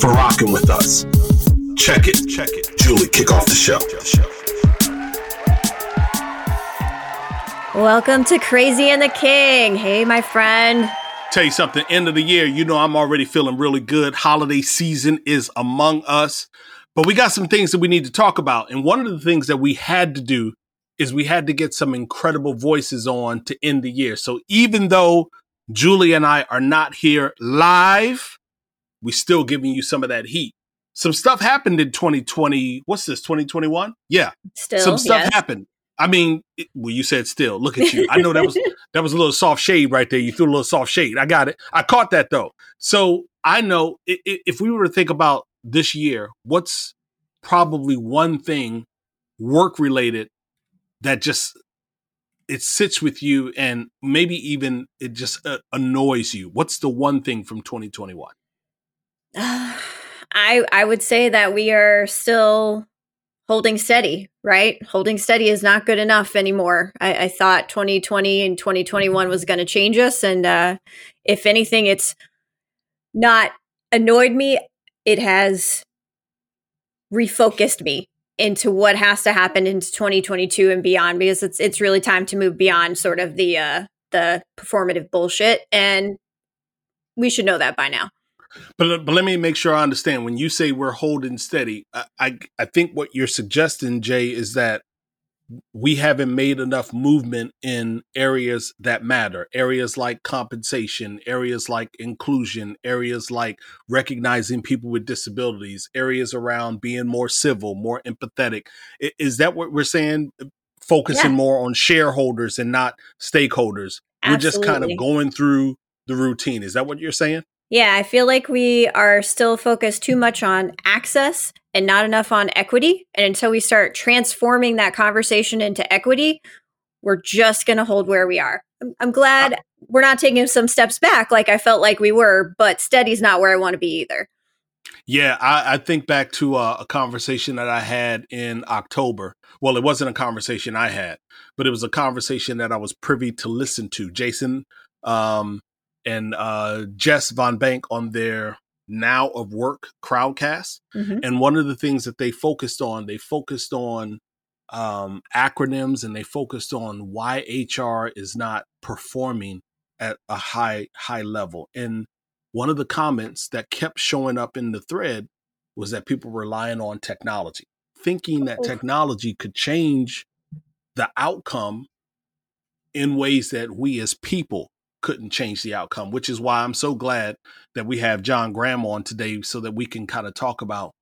for rocking with us. Check it. Check it. Julie, kick off the show. Welcome to Crazy and the King. Hey, my friend. Tell you something, end of the year, you know I'm already feeling really good. Holiday season is among us. But we got some things that we need to talk about. And one of the things that we had to do is we had to get some incredible voices on to end the year. So even though Julie and I are not here live, we still giving you some of that heat. Some stuff happened in 2020. What's this, 2021? Yeah. Still, some stuff yes. happened. I mean, it, well, you said still. Look at you. I know that was that was a little soft shade right there. You threw a little soft shade. I got it. I caught that though. So I know i- i- if we were to think about this year, what's probably one thing work related that just it sits with you and maybe even it just uh, annoys you. What's the one thing from 2021? I I would say that we are still holding steady, right? Holding steady is not good enough anymore. I, I thought 2020 and 2021 was going to change us, and uh, if anything, it's not annoyed me. It has refocused me into what has to happen into 2022 and beyond because it's it's really time to move beyond sort of the uh the performative bullshit and we should know that by now. But but let me make sure I understand. When you say we're holding steady, I I, I think what you're suggesting, Jay, is that we haven't made enough movement in areas that matter. Areas like compensation, areas like inclusion, areas like recognizing people with disabilities, areas around being more civil, more empathetic. Is that what we're saying? Focusing Yeah. more on shareholders and not stakeholders. We're just kind of going through the routine. Is that what you're saying? Yeah, I feel like we are still focused too much on access and not enough on equity. And until we start transforming that conversation into equity, we're just going to hold where we are. I'm, I'm glad we're not taking some steps back like I felt like we were, but steady's not where I want to be either. Yeah, I, I think back to uh, a conversation that I had in October. Well, it wasn't a conversation I had, but it was a conversation that I was privy to listen to. Jason um, and uh, Jess Von Bank on their Now of Work crowdcast. Mhm. And one of the things that they focused on, they focused on um, acronyms and they focused on why HR is not performing at a high high level. And one of the comments that kept showing up in the thread was that people relying on technology, thinking that Oh. technology could change the outcome in ways that we as people couldn't change the outcome, which is why I'm so glad that we have John Graham on today so that we can kind of talk about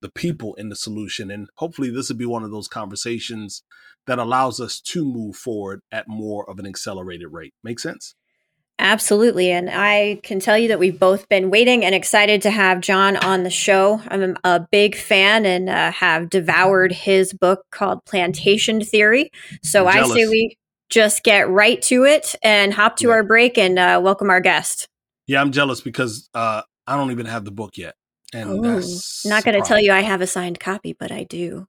the people in the solution. And hopefully, this will be one of those conversations that allows us to move forward at more of an accelerated rate. Make sense? Absolutely. And I can tell you that we've both been waiting and excited to have John on the show. I'm a big fan and uh, have devoured his book called Plantation Theory. So I'm say we just get right to it and hop to Yeah. our break and uh, welcome our guest. Yeah, I'm jealous because uh, I don't even have the book yet. And Ooh, that's Not going to tell you I have a signed copy, but I do.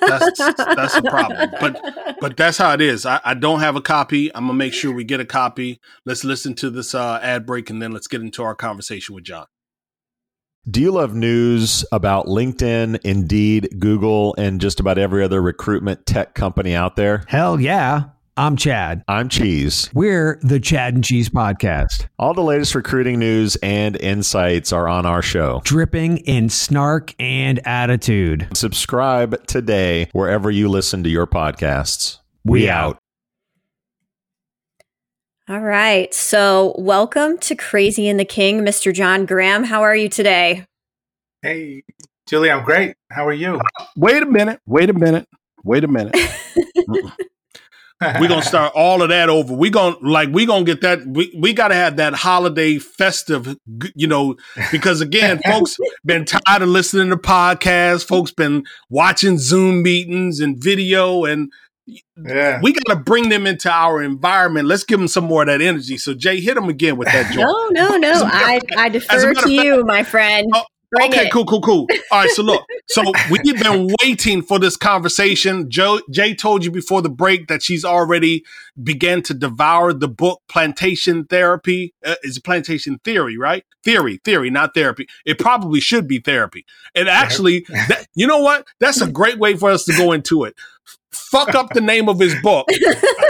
That's- that's a problem. but that's how it is. I, I don't have a copy. I'm gonna make sure we get a copy. Let's listen to this uh, ad break and then let's get into our conversation with John. Do you love news about LinkedIn, Indeed, Google, and just about every other recruitment tech company out there? Hell yeah. I'm Chad. I'm Cheese. We're the Chad and Cheese Podcast, All the latest recruiting news and insights are on our show. dripping in snark and attitude. Subscribe today wherever you listen to your podcasts. We out. All right. So, welcome to Crazy and the King, Mr. John Graham. How are you today? Hey, Julie, I'm great. How are you? Wait a minute. Wait a minute. Wait a minute. We're gonna start all of that over. We gonna like we gonna get that. We we gotta have that holiday festive, you know, because again, folks been tired of listening to podcasts. Folks been watching Zoom meetings and video, and yeah. we gotta bring them into our environment. Let's give them some more of that energy. So Jay, hit them again with that joint. No, no, no. I I defer to you, my friend. Oh, Bring okay, it. cool, cool, cool. All right, so look, so we've been waiting for this conversation. Joe, Jay told you before the break that she's already began to devour the book Plantation Therapy. Uh, is it Plantation Theory, right? Theory, theory, not therapy. It probably should be therapy. And actually, that, you know what? That's a great way for us to go into it. Fuck up the name of his book,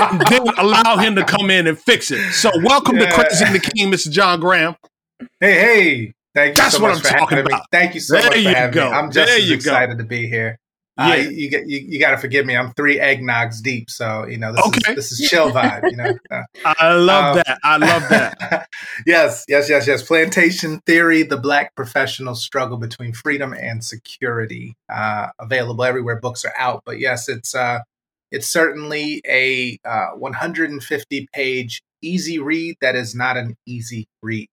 and then allow him to come in and fix it. So, welcome Yeah. to Crazy and the King, Mr. John Graham. Hey, hey. Thank you That's so what much I'm for talking having me. about. Thank you so There much for having go. me. I'm just There as you go. excited to be here. Uh, Yeah. you, you, you, you got to forgive me. I'm three eggnogs deep, so you know this Okay. is this is chill vibe. You know. Uh, I love Um, that. I love that. yes, yes, yes, yes. Plantation Theory: The Black Professional Struggle Between Freedom and Security. Uh, available everywhere books are out. But yes, it's uh, it's certainly a uh, 150 page easy read. That is not an easy read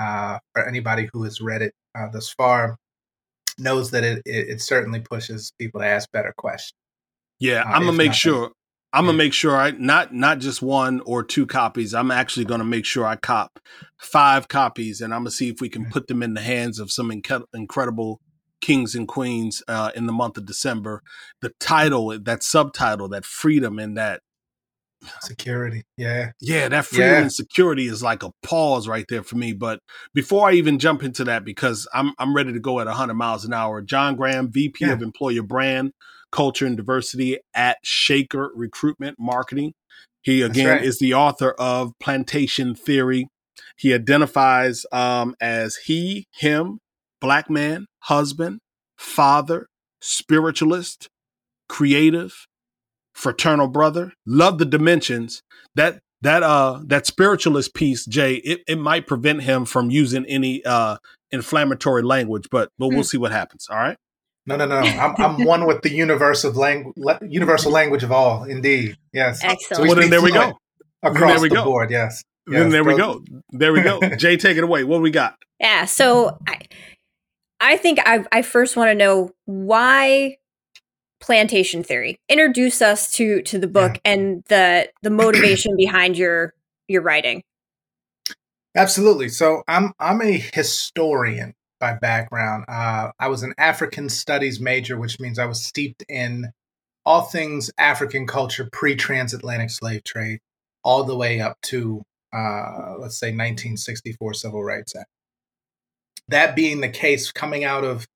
uh, for anybody who has read it uh, thus far. Knows that it, it it certainly pushes people to ask better questions. Yeah, Uh, I'm gonna make nothing. sure. I'm gonna make sure I not not just one or two copies. I'm actually gonna make sure I cop five copies, and I'm gonna see if we can put them in the hands of some inc- incredible kings and queens uh, in the month of December. The title, that subtitle, that freedom, and that Security, yeah, yeah, that freedom Yeah. and security is like a pause right there for me. But before I even jump into that, because I'm I'm ready to go at 100 miles an hour. John Graham, VP Yeah. of Employer Brand, Culture and Diversity at Shaker Recruitment Marketing. He again right. is the author of Plantation Theory. He identifies um, as he, him, black man, husband, father, spiritualist, creative, fraternal brother. Love the dimensions. That that uh that spiritualist piece, Jay, it, it might prevent him from using any uh inflammatory language, but but we'll Hmm. see what happens. All right. No, no, no. I'm, I'm one with the universal language, universal language of all. Indeed, yes. Excellent. Well, then there we go. across There we the go. board. Yes. then Yes, there we go. There we go. Jay, take it away. What we got? Yeah. So I, I think I, I first want to know why plantation theory. Introduce us to to the book and the the motivation behind your your writing. Absolutely. So I'm I'm a historian by background. Uh, I was an African studies major, which means I was steeped in all things African culture pre-transatlantic slave trade, all the way up to uh, let's say 1964 Civil Rights Act. That being the case, coming out of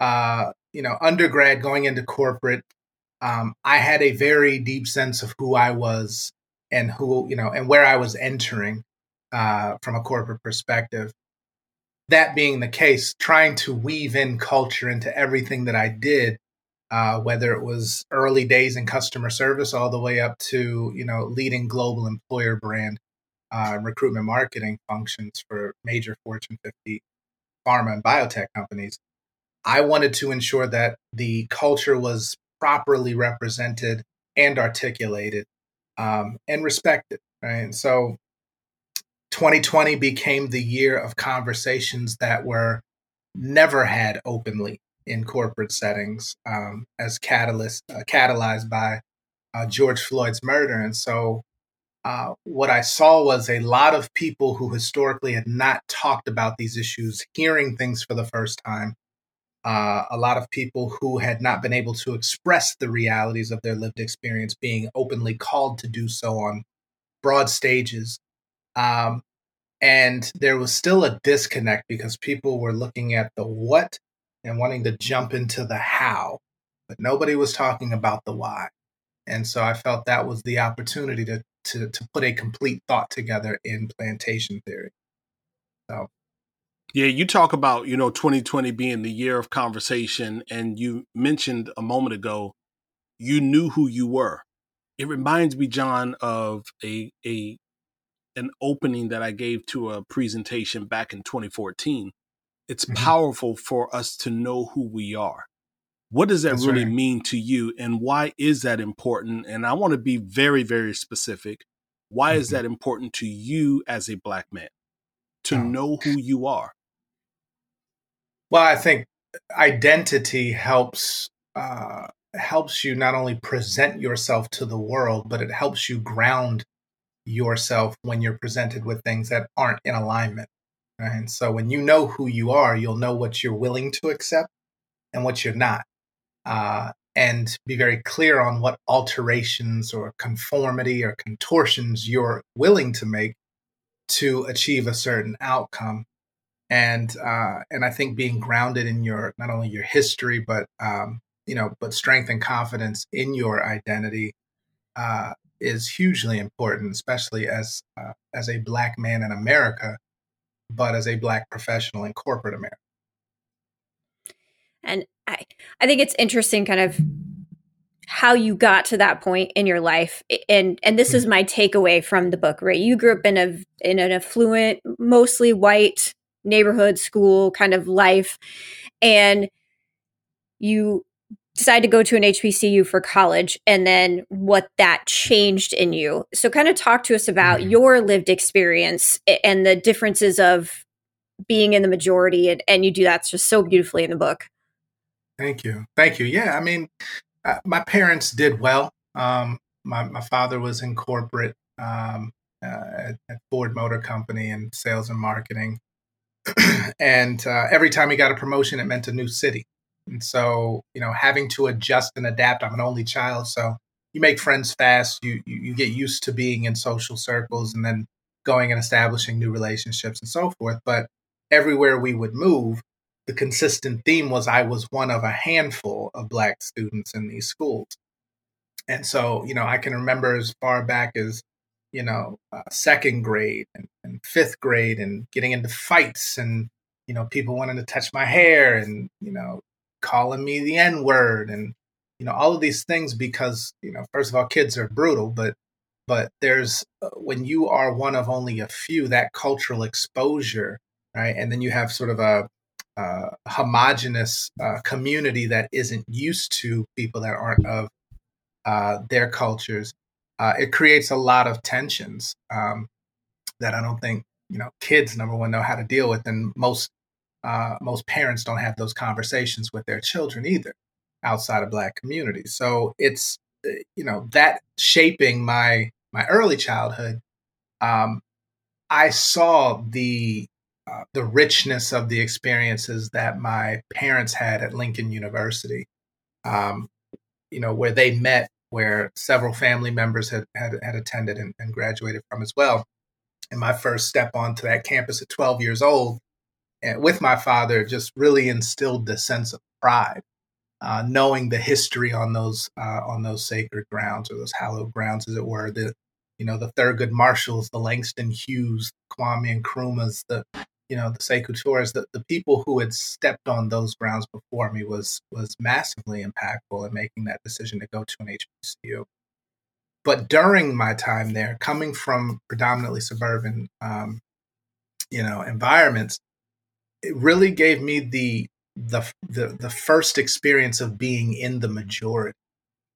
uh, you know undergrad, going into corporate, um, I had a very deep sense of who I was and who you know and where I was entering uh, from a corporate perspective. That being the case, trying to weave in culture into everything that I did, uh, whether it was early days in customer service all the way up to you know leading global employer brand uh, recruitment marketing functions for major Fortune 50 pharma and biotech companies. I wanted to ensure that the culture was properly represented and articulated um, and respected. Right. And so 2020 became the year of conversations that were never had openly in corporate settings um, as catalyst uh, catalyzed by uh, George Floyd's murder. And so uh, what I saw was a lot of people who historically had not talked about these issues hearing things for the first time. Uh, a lot of people who had not been able to express the realities of their lived experience being openly called to do so on broad stages. Um, and there was still a disconnect because people were looking at the what and wanting to jump into the how, but nobody was talking about the why. And so I felt that was the opportunity to to, to put a complete thought together in plantation theory. So Yeah, you talk about, you know, 2020 being the year of conversation, and you mentioned a moment ago, you knew who you were. It reminds me, John, of a a an opening that I gave to a presentation back in 2014. It's Mhm. powerful for us to know who we are. What does that That's really right. mean to you, and why is that important? And I want to be very, very specific. Why is Mhm. that important to you as a black man to Oh. know who you are? Well, I think identity helps uh, helps you not only present yourself to the world, but it helps you ground yourself when you're presented with things that aren't in alignment. Right? And so, when you know who you are, you'll know what you're willing to accept and what you're not, uh, and be very clear on what alterations or conformity or contortions you're willing to make to achieve a certain outcome and uh, and I think being grounded in your not only your history but um, you know but strength and confidence in your identity uh, is hugely important, especially as uh, as a black man in America, but as a black professional in corporate America. And I, I think it's interesting kind of how you got to that point in your life. And and this is my takeaway from the book, right? You grew up in a in an affluent, mostly white neighborhood school kind of life. And you decide to go to an HBCU for college and then what that changed in you. So kind of talk to us about Mhm. your lived experience and the differences of being in the majority and, and you do that just so beautifully in the book. Thank you, thank you. Yeah, I mean, uh, my parents did well. Um, my my father was in corporate um, uh, at, at Ford Motor Company in sales and marketing, and uh, every time he got a promotion, it meant a new city. And so, you know, having to adjust and adapt. I'm an only child, so you make friends fast. You you, you get used to being in social circles, and then going and establishing new relationships and so forth. But everywhere we would move, the consistent theme was I was one of a handful of black students in these schools. And so, you know, I can remember as far back as, you know, uh, second grade and, and fifth grade and getting into fights and, you know, people wanting to touch my hair and, you know, calling me the N word and, you know, all of these things because, you know, first of all, kids are brutal, but, but there's, uh, when you are one of only a few, that cultural exposure, right? And then you have sort of a, uh, homogenous uh, community that isn't used to people that aren't of uh, their cultures, uh, it creates a lot of tensions um, that I don't think you know kids number one know how to deal with, and most uh, most parents don't have those conversations with their children either outside of black communities. So it's uh, you know that shaping my my early childhood. Um, I saw the uh, the richness of the experiences that my parents had at Lincoln University. Um, you know, where they met, where several family members had had, had attended and, and graduated from as well. And my first step onto that campus at 12 years old, and with my father, just really instilled the sense of pride, uh, knowing the history on those uh, on those sacred grounds or those hallowed grounds, as it were. The you know the Thurgood Marshalls, the Langston Hughes, Kwame Nkrumahs, the you know the Sekou Toure's, the, the people who had stepped on those grounds before me was was massively impactful in making that decision to go to an HBCU. But during my time there, coming from predominantly suburban, um, you know, environments, it really gave me the the the the first experience of being in the majority,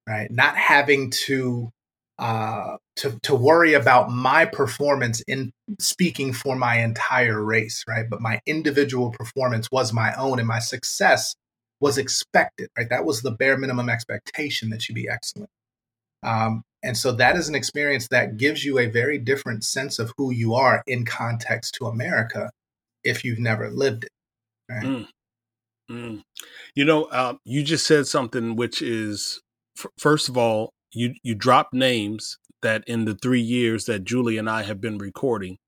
right? Not having to uh, to to worry about my performance in speaking for my entire race, right? But my individual performance was my own, and my success was expected, right? That was the bare minimum expectation that you be excellent. Um, and so that is an experience that gives you a very different sense of who you are in context to America if you've never lived it. Right? Mm. Mm. You know, uh, you just said something which is, f- first of all, you you dropped names that in the three years that Julie and I have been recording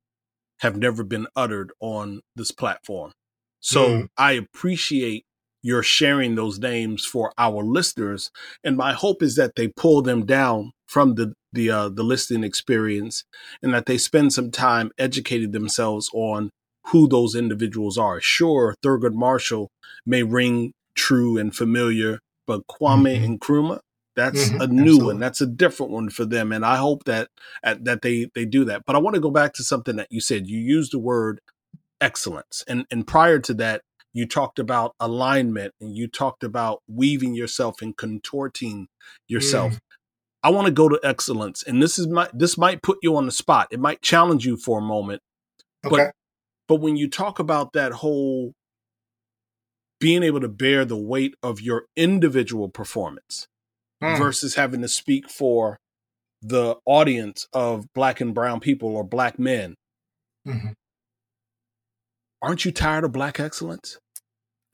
have never been uttered on this platform. So Mm. I appreciate your sharing those names for our listeners, and my hope is that they pull them down from the the uh, the listening experience, and that they spend some time educating themselves on who those individuals are. Sure, Thurgood Marshall may ring true and familiar, but Kwame Mhm. Nkrumah, that's Mhm, a new absolutely. one. That's a different one for them, and I hope that that they they do that. But I want to go back to something that you said. You used the word excellence, and and prior to that, you talked about alignment and you talked about weaving yourself and contorting yourself. Mm. I want to go to excellence. And this is my this might put you on the spot. It might challenge you for a moment. Okay. But but when you talk about that whole being able to bear the weight of your individual performance Hmm. versus having to speak for the audience of black and brown people or black men, Mhm. aren't you tired of black excellence?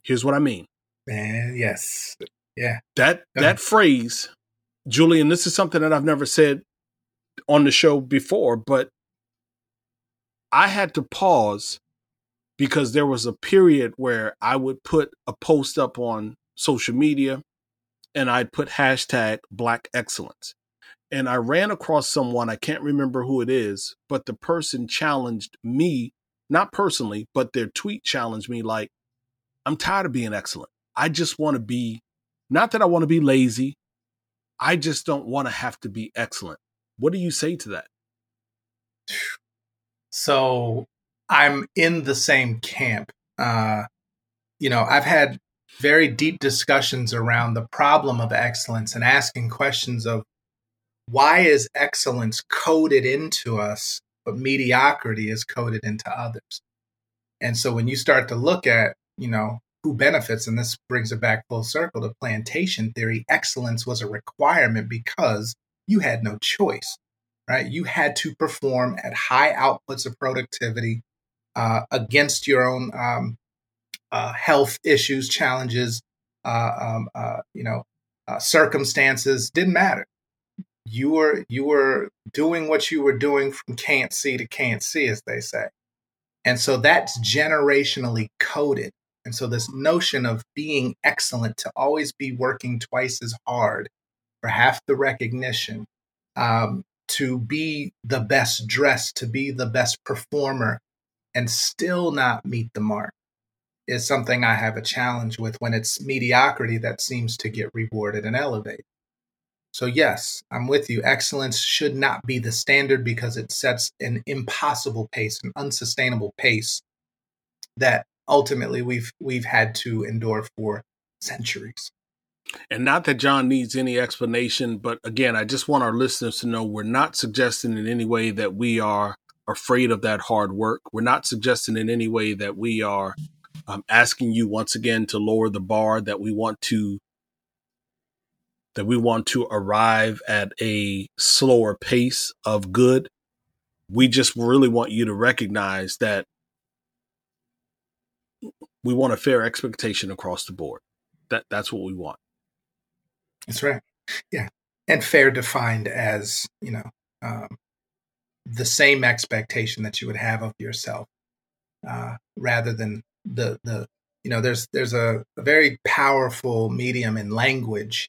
Here's what I mean. Man, yes. Yeah. That that phrase, Julian, this is something that I've never said on the show before, but I had to pause because there was a period where I would put a post up on social media and I'd put hashtag black excellence. And I ran across someone, I can't remember who it is, but the person challenged me, not personally, but their tweet challenged me like, I'm tired of being excellent. I just want to be, not that I want to be lazy. I just don't want to have to be excellent. What do you say to that? So I'm in the same camp. Uh, you know, I've had very deep discussions around the problem of excellence and asking questions of why is excellence coded into us, but mediocrity is coded into others. And so when you start to look at, you know, who benefits, and this brings it back full circle to plantation theory, excellence was a requirement because you had no choice right? You had to perform at high outputs of productivity uh, against your own um, uh, health issues, challenges, uh, um, uh, you know, uh, circumstances. Didn't matter. You were you were doing what you were doing from can't see to can't see, as they say, and so that's generationally coded. And so this notion of being excellent, to always be working twice as hard for half the recognition, um, to be the best dressed, to be the best performer, and still not meet the mark is something I have a challenge with when it's mediocrity that seems to get rewarded and elevated. So, yes, I'm with you. Excellence should not be the standard because it sets an impossible pace, an unsustainable pace that ultimately we've we've had to endure for centuries. And not that John needs any explanation, but again, I just want our listeners to know we're not suggesting in any way that we are afraid of that hard work. We're not suggesting in any way that we are um, asking you once again to lower the bar, that we want to that we want to arrive at a slower pace of good. We just really want you to recognize that we want a fair expectation across the board. That that's what we want. That's right. Yeah. And fair defined as, you know, um, the same expectation that you would have of yourself, uh, rather than the, the, you know, there's, there's a, a very powerful medium in language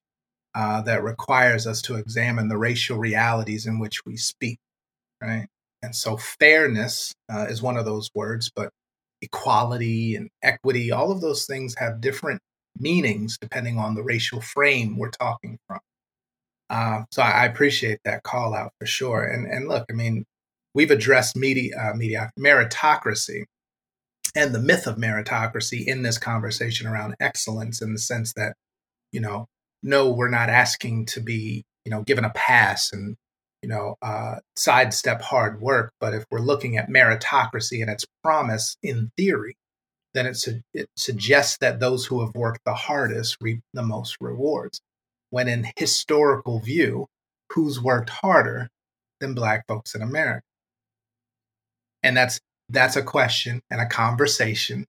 uh, that requires us to examine the racial realities in which we speak, right? And so fairness uh, is one of those words, but equality and equity, all of those things have different meanings depending on the racial frame we're talking from. Uh, so I, appreciate that call out for sure. And and look, I mean, we've addressed media, uh, media meritocracy and the myth of meritocracy in this conversation around excellence, in the sense that you know, no, we're not asking to be you know given a pass and you know uh, sidestep hard work, but if we're looking at meritocracy and its promise in theory, then it, su- it suggests that those who have worked the hardest reap the most rewards. When in historical view, who's worked harder than Black folks in America? And that's that's a question and a conversation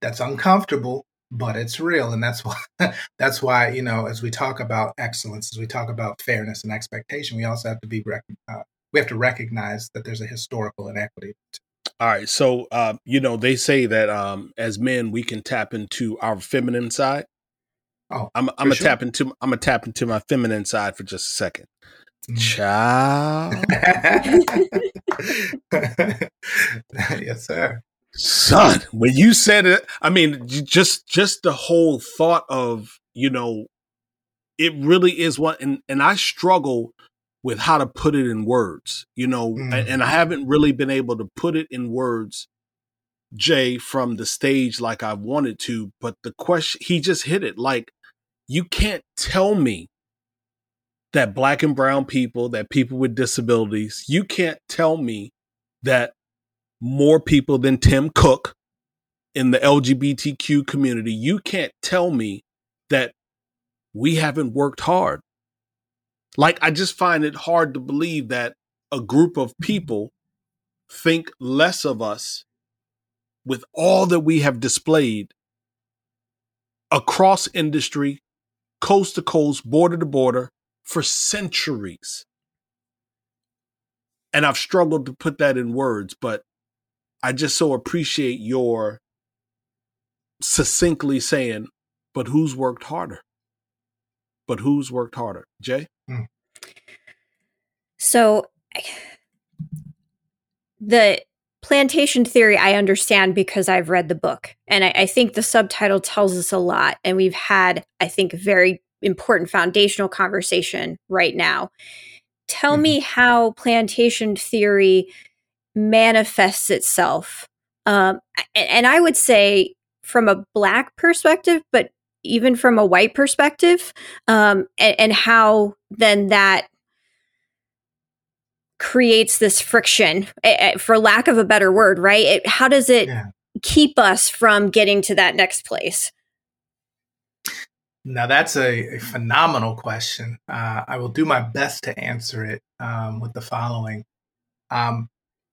that's uncomfortable, but it's real, and that's why that's why you know as we talk about excellence, as we talk about fairness and expectation, we also have to be rec- uh, we have to recognize that there's a historical inequity. All right. So, uh, you know, they say that um, as men, we can tap into our feminine side. Oh, I'm, I'm gonna sure. tap into I'm gonna tap into my feminine side for just a second. Child. yes, sir. Son, when you said it, I mean, just just the whole thought of you know, it really is what, and and I struggle with how to put it in words, you know, mm. and I haven't really been able to put it in words Jay from the stage like I wanted to, but the question he just hit it like you can't tell me that black and brown people, that people with disabilities, you can't tell me that more people than Tim Cook in the LGBTQ community, you can't tell me that we haven't worked hard. Like, I just find it hard to believe that a group of people think less of us with all that we have displayed across industry, coast to coast, border to border for centuries. And I've struggled to put that in words, but I just so appreciate your succinctly saying, but who's worked harder? But who's worked harder? Jay? Mm. So the plantation theory I understand because I've read the book. And I, I, think the subtitle tells us a lot. And we've had, I think, very important foundational conversation right now. Tell mm-hmm. me how plantation theory manifests itself. Um, and, I would say from a black perspective, but even from a white perspective, um, and, and how then that creates this friction, for lack of a better word, right? It, how does it yeah. keep us from getting to that next place? Now that's a, a phenomenal question. Uh, I will do my best to answer it um, with the following: um,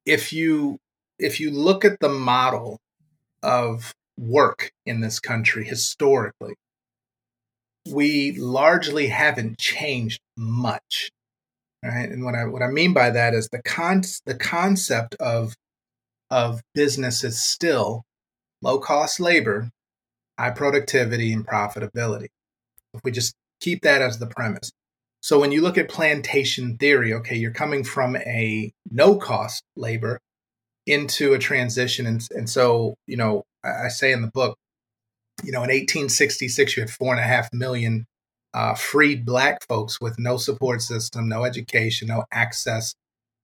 If you if you look at the model of work in this country historically, we largely haven't changed much. Right? And what I what I mean by that is the con the concept of of business is still low cost labor, high productivity, and profitability. If we just keep that as the premise. So when you look at plantation theory, okay, you're coming from a no cost labor into a transition. And, and so, you know, I say in the book, you know, in 1866, you had four and a half million uh, freed black folks with no support system, no education, no access,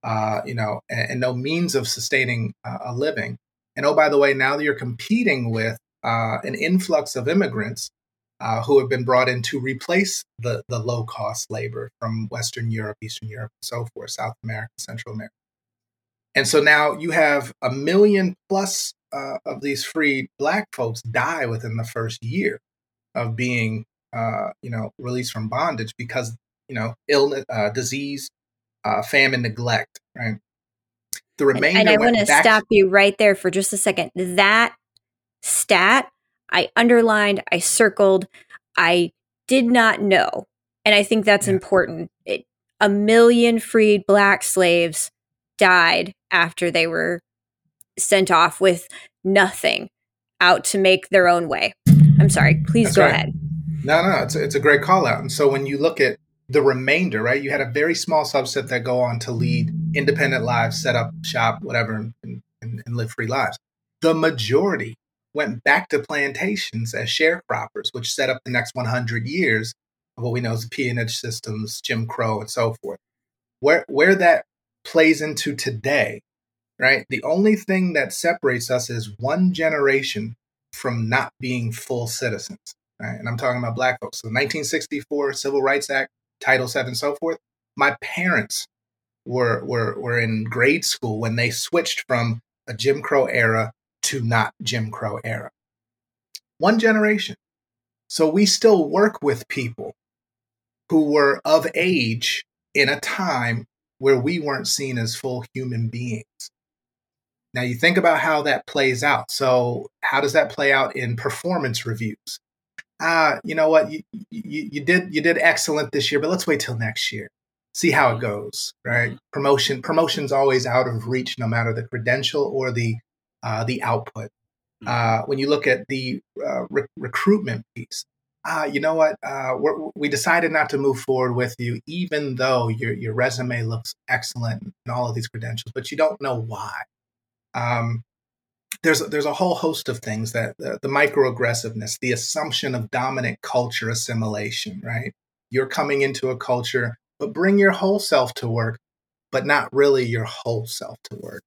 uh, you know, and, and, no means of sustaining uh, a living. And oh, by the way, now that you're competing with uh, an influx of immigrants uh, who have been brought in to replace the, the low cost labor from Western Europe, Eastern Europe, and so forth, South America, Central America. And so now you have a million plus uh, of these freed Black folks die within the first year of being, uh, you know, released from bondage because, you know, illness, uh, disease, uh, famine, neglect, right? The remainder. And I want to stop you right there for just a second. That stat I underlined, I circled, I did not know. And I think that's yeah. important. It, a million freed black slaves died after they were sent off with nothing out to make their own way. I'm sorry, please that's go right. ahead. No, no, it's a, it's a great call out. And so when you look at the remainder, right, you had a very small subset that go on to lead independent lives, set up shop, whatever, and, and, and live free lives. The majority went back to plantations as sharecroppers, which set up the next 100 years of what we know as the peonage systems, Jim Crow, and so forth. Where where that plays into today, right? The only thing that separates us is one generation from not being full citizens, right? And I'm talking about Black folks. So, 1964 Civil Rights Act, Title VII, and so forth. My parents were were were in grade school when they switched from a Jim Crow era to not Jim Crow era. One generation. So we still work with people who were of age in a time where we weren't seen as full human beings. Now you think about how that plays out. So how does that play out in performance reviews? Ah, uh, you know what? You, you, you did you did excellent this year, but let's wait till next year. See how it goes, right? Promotion promotion's always out of reach, no matter the credential or the uh, the output. Mm-hmm. Uh, when you look at the uh, re- recruitment piece, uh, you know what? Uh, we decided not to move forward with you, even though your your resume looks excellent and all of these credentials, but you don't know why. Um, there's there's a whole host of things that the, the microaggressiveness, the assumption of dominant culture assimilation, right? You're coming into a culture, but bring your whole self to work, but not really your whole self to work.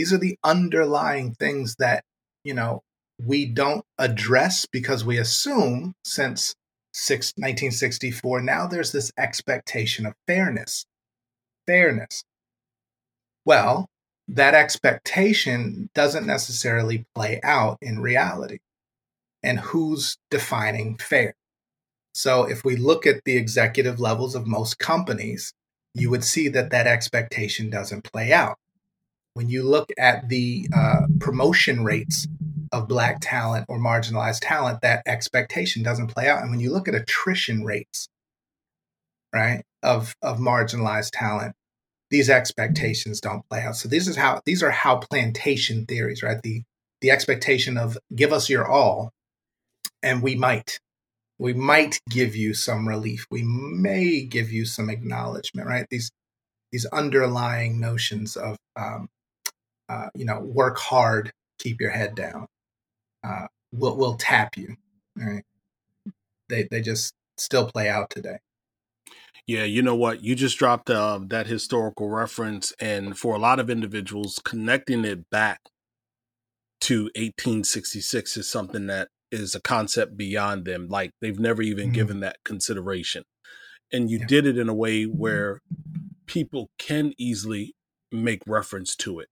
These are the underlying things that you know, we don't address because we assume since six, 1964, now there's this expectation of fairness. Fairness. Well, that expectation doesn't necessarily play out in reality. And who's defining fair? So if we look at the executive levels of most companies, you would see that that expectation doesn't play out. When you look at the uh, promotion rates of black talent or marginalized talent, that expectation doesn't play out. And when you look at attrition rates, right, of of marginalized talent, these expectations don't play out. So this is how these are how plantation theories, right? The the expectation of give us your all, and we might. We might give you some relief. We may give you some acknowledgement, right? These these underlying notions of um, uh, you know work hard, keep your head down. Uh, will will tap you, right? They they just still play out today. Yeah, you know what? You just dropped uh, that historical reference, and for a lot of individuals, connecting it back to 1866 is something that is a concept beyond them. Like they've never even mm-hmm. given that consideration. And you yeah. did it in a way where people can easily make reference to it.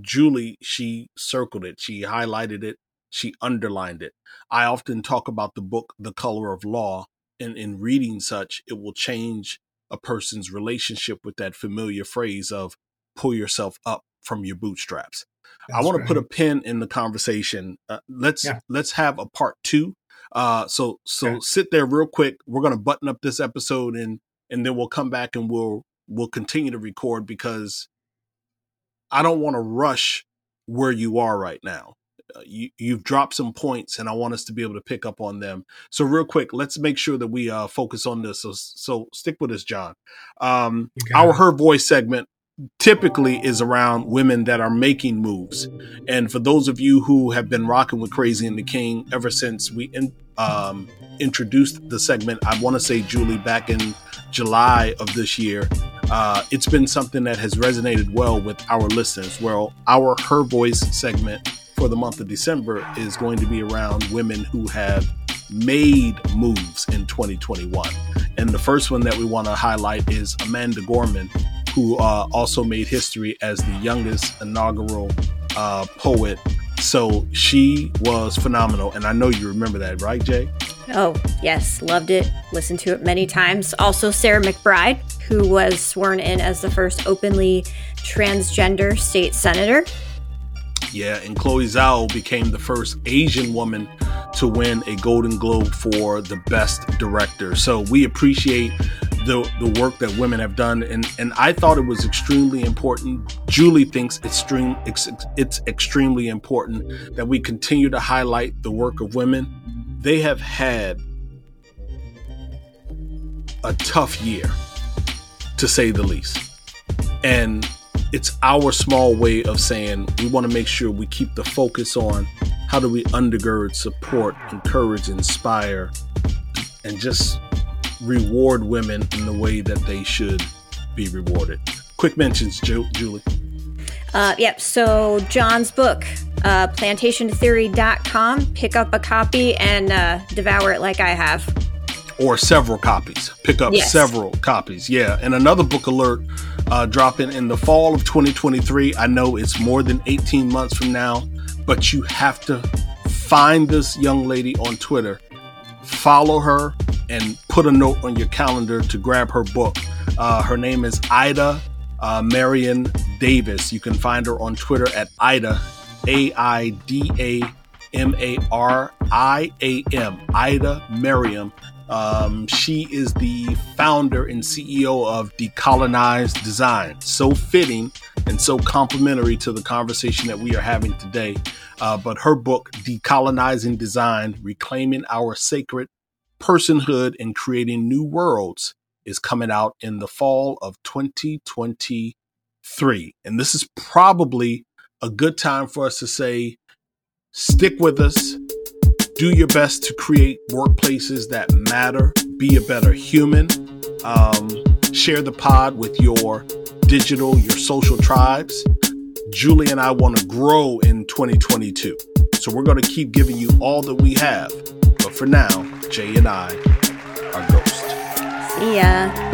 Julie, she circled it, she highlighted it, she underlined it. I often talk about the book, The Color of Law, and in reading such, it will change a person's relationship with that familiar phrase of pull yourself up from your bootstraps. That's I want right. to put a pin in the conversation. Uh, let's yeah. let's have a part two. Uh, so so yeah. sit there real quick. We're gonna button up this episode and and then we'll come back and we'll we'll continue to record because I don't want to rush where you are right now. Uh, you, you've dropped some points and I want us to be able to pick up on them. So real quick, let's make sure that we uh, focus on this. So, so stick with us, John. Um, our Her Voice segment typically is around women that are making moves. And for those of you who have been rocking with Crazy and the King ever since we in, um, introduced the segment, I want to say, Julie, back in July of this year, uh, it's been something that has resonated well with our listeners. Well, our Her Voice segment for the month of December is going to be around women who have made moves in 2021. And the first one that we want to highlight is Amanda Gorman, who uh, also made history as the youngest inaugural uh, poet. So she was phenomenal. And I know you remember that, right, Jay? Oh, yes. Loved it. Listened to it many times. Also, Sarah McBride, who was sworn in as the first openly transgender state senator. Yeah, and Chloe Zhao became the first Asian woman to win a Golden Globe for the Best Director. So we appreciate the the work that women have done, and and I thought it was extremely important. Julie thinks it's extreme it's, it's extremely important that we continue to highlight the work of women. They have had a tough year, to say the least, and it's our small way of saying we want to make sure we keep the focus on how do we undergird, support, encourage, inspire, and just reward women in the way that they should be rewarded. Quick mentions, Julie. Uh, yep. So John's book, uh, plantationtheory.com. Pick up a copy and uh, devour it like I have. Or several copies. Pick up yes. several copies. Yeah. And another book alert uh, dropping in the fall of 2023. I know it's more than 18 months from now, but you have to find this young lady on Twitter, follow her, and put a note on your calendar to grab her book. Uh, her name is Aida uh, Mariam Davis. You can find her on Twitter at Aida, A I D A M A R I A M, Aida Mariam. Um, she is the founder and CEO of Decolonized Design. So fitting and so complementary to the conversation that we are having today. Uh, but her book, Decolonizing Design Reclaiming Our Sacred Personhood and Creating New Worlds, is coming out in the fall of 2023. And this is probably a good time for us to say, stick with us do your best to create workplaces that matter, be a better human. Um, share the pod with your digital, your social tribes. Julie and I want to grow in 2022. So we're going to keep giving you all that we have. But for now, Jay and I are ghosts. See ya.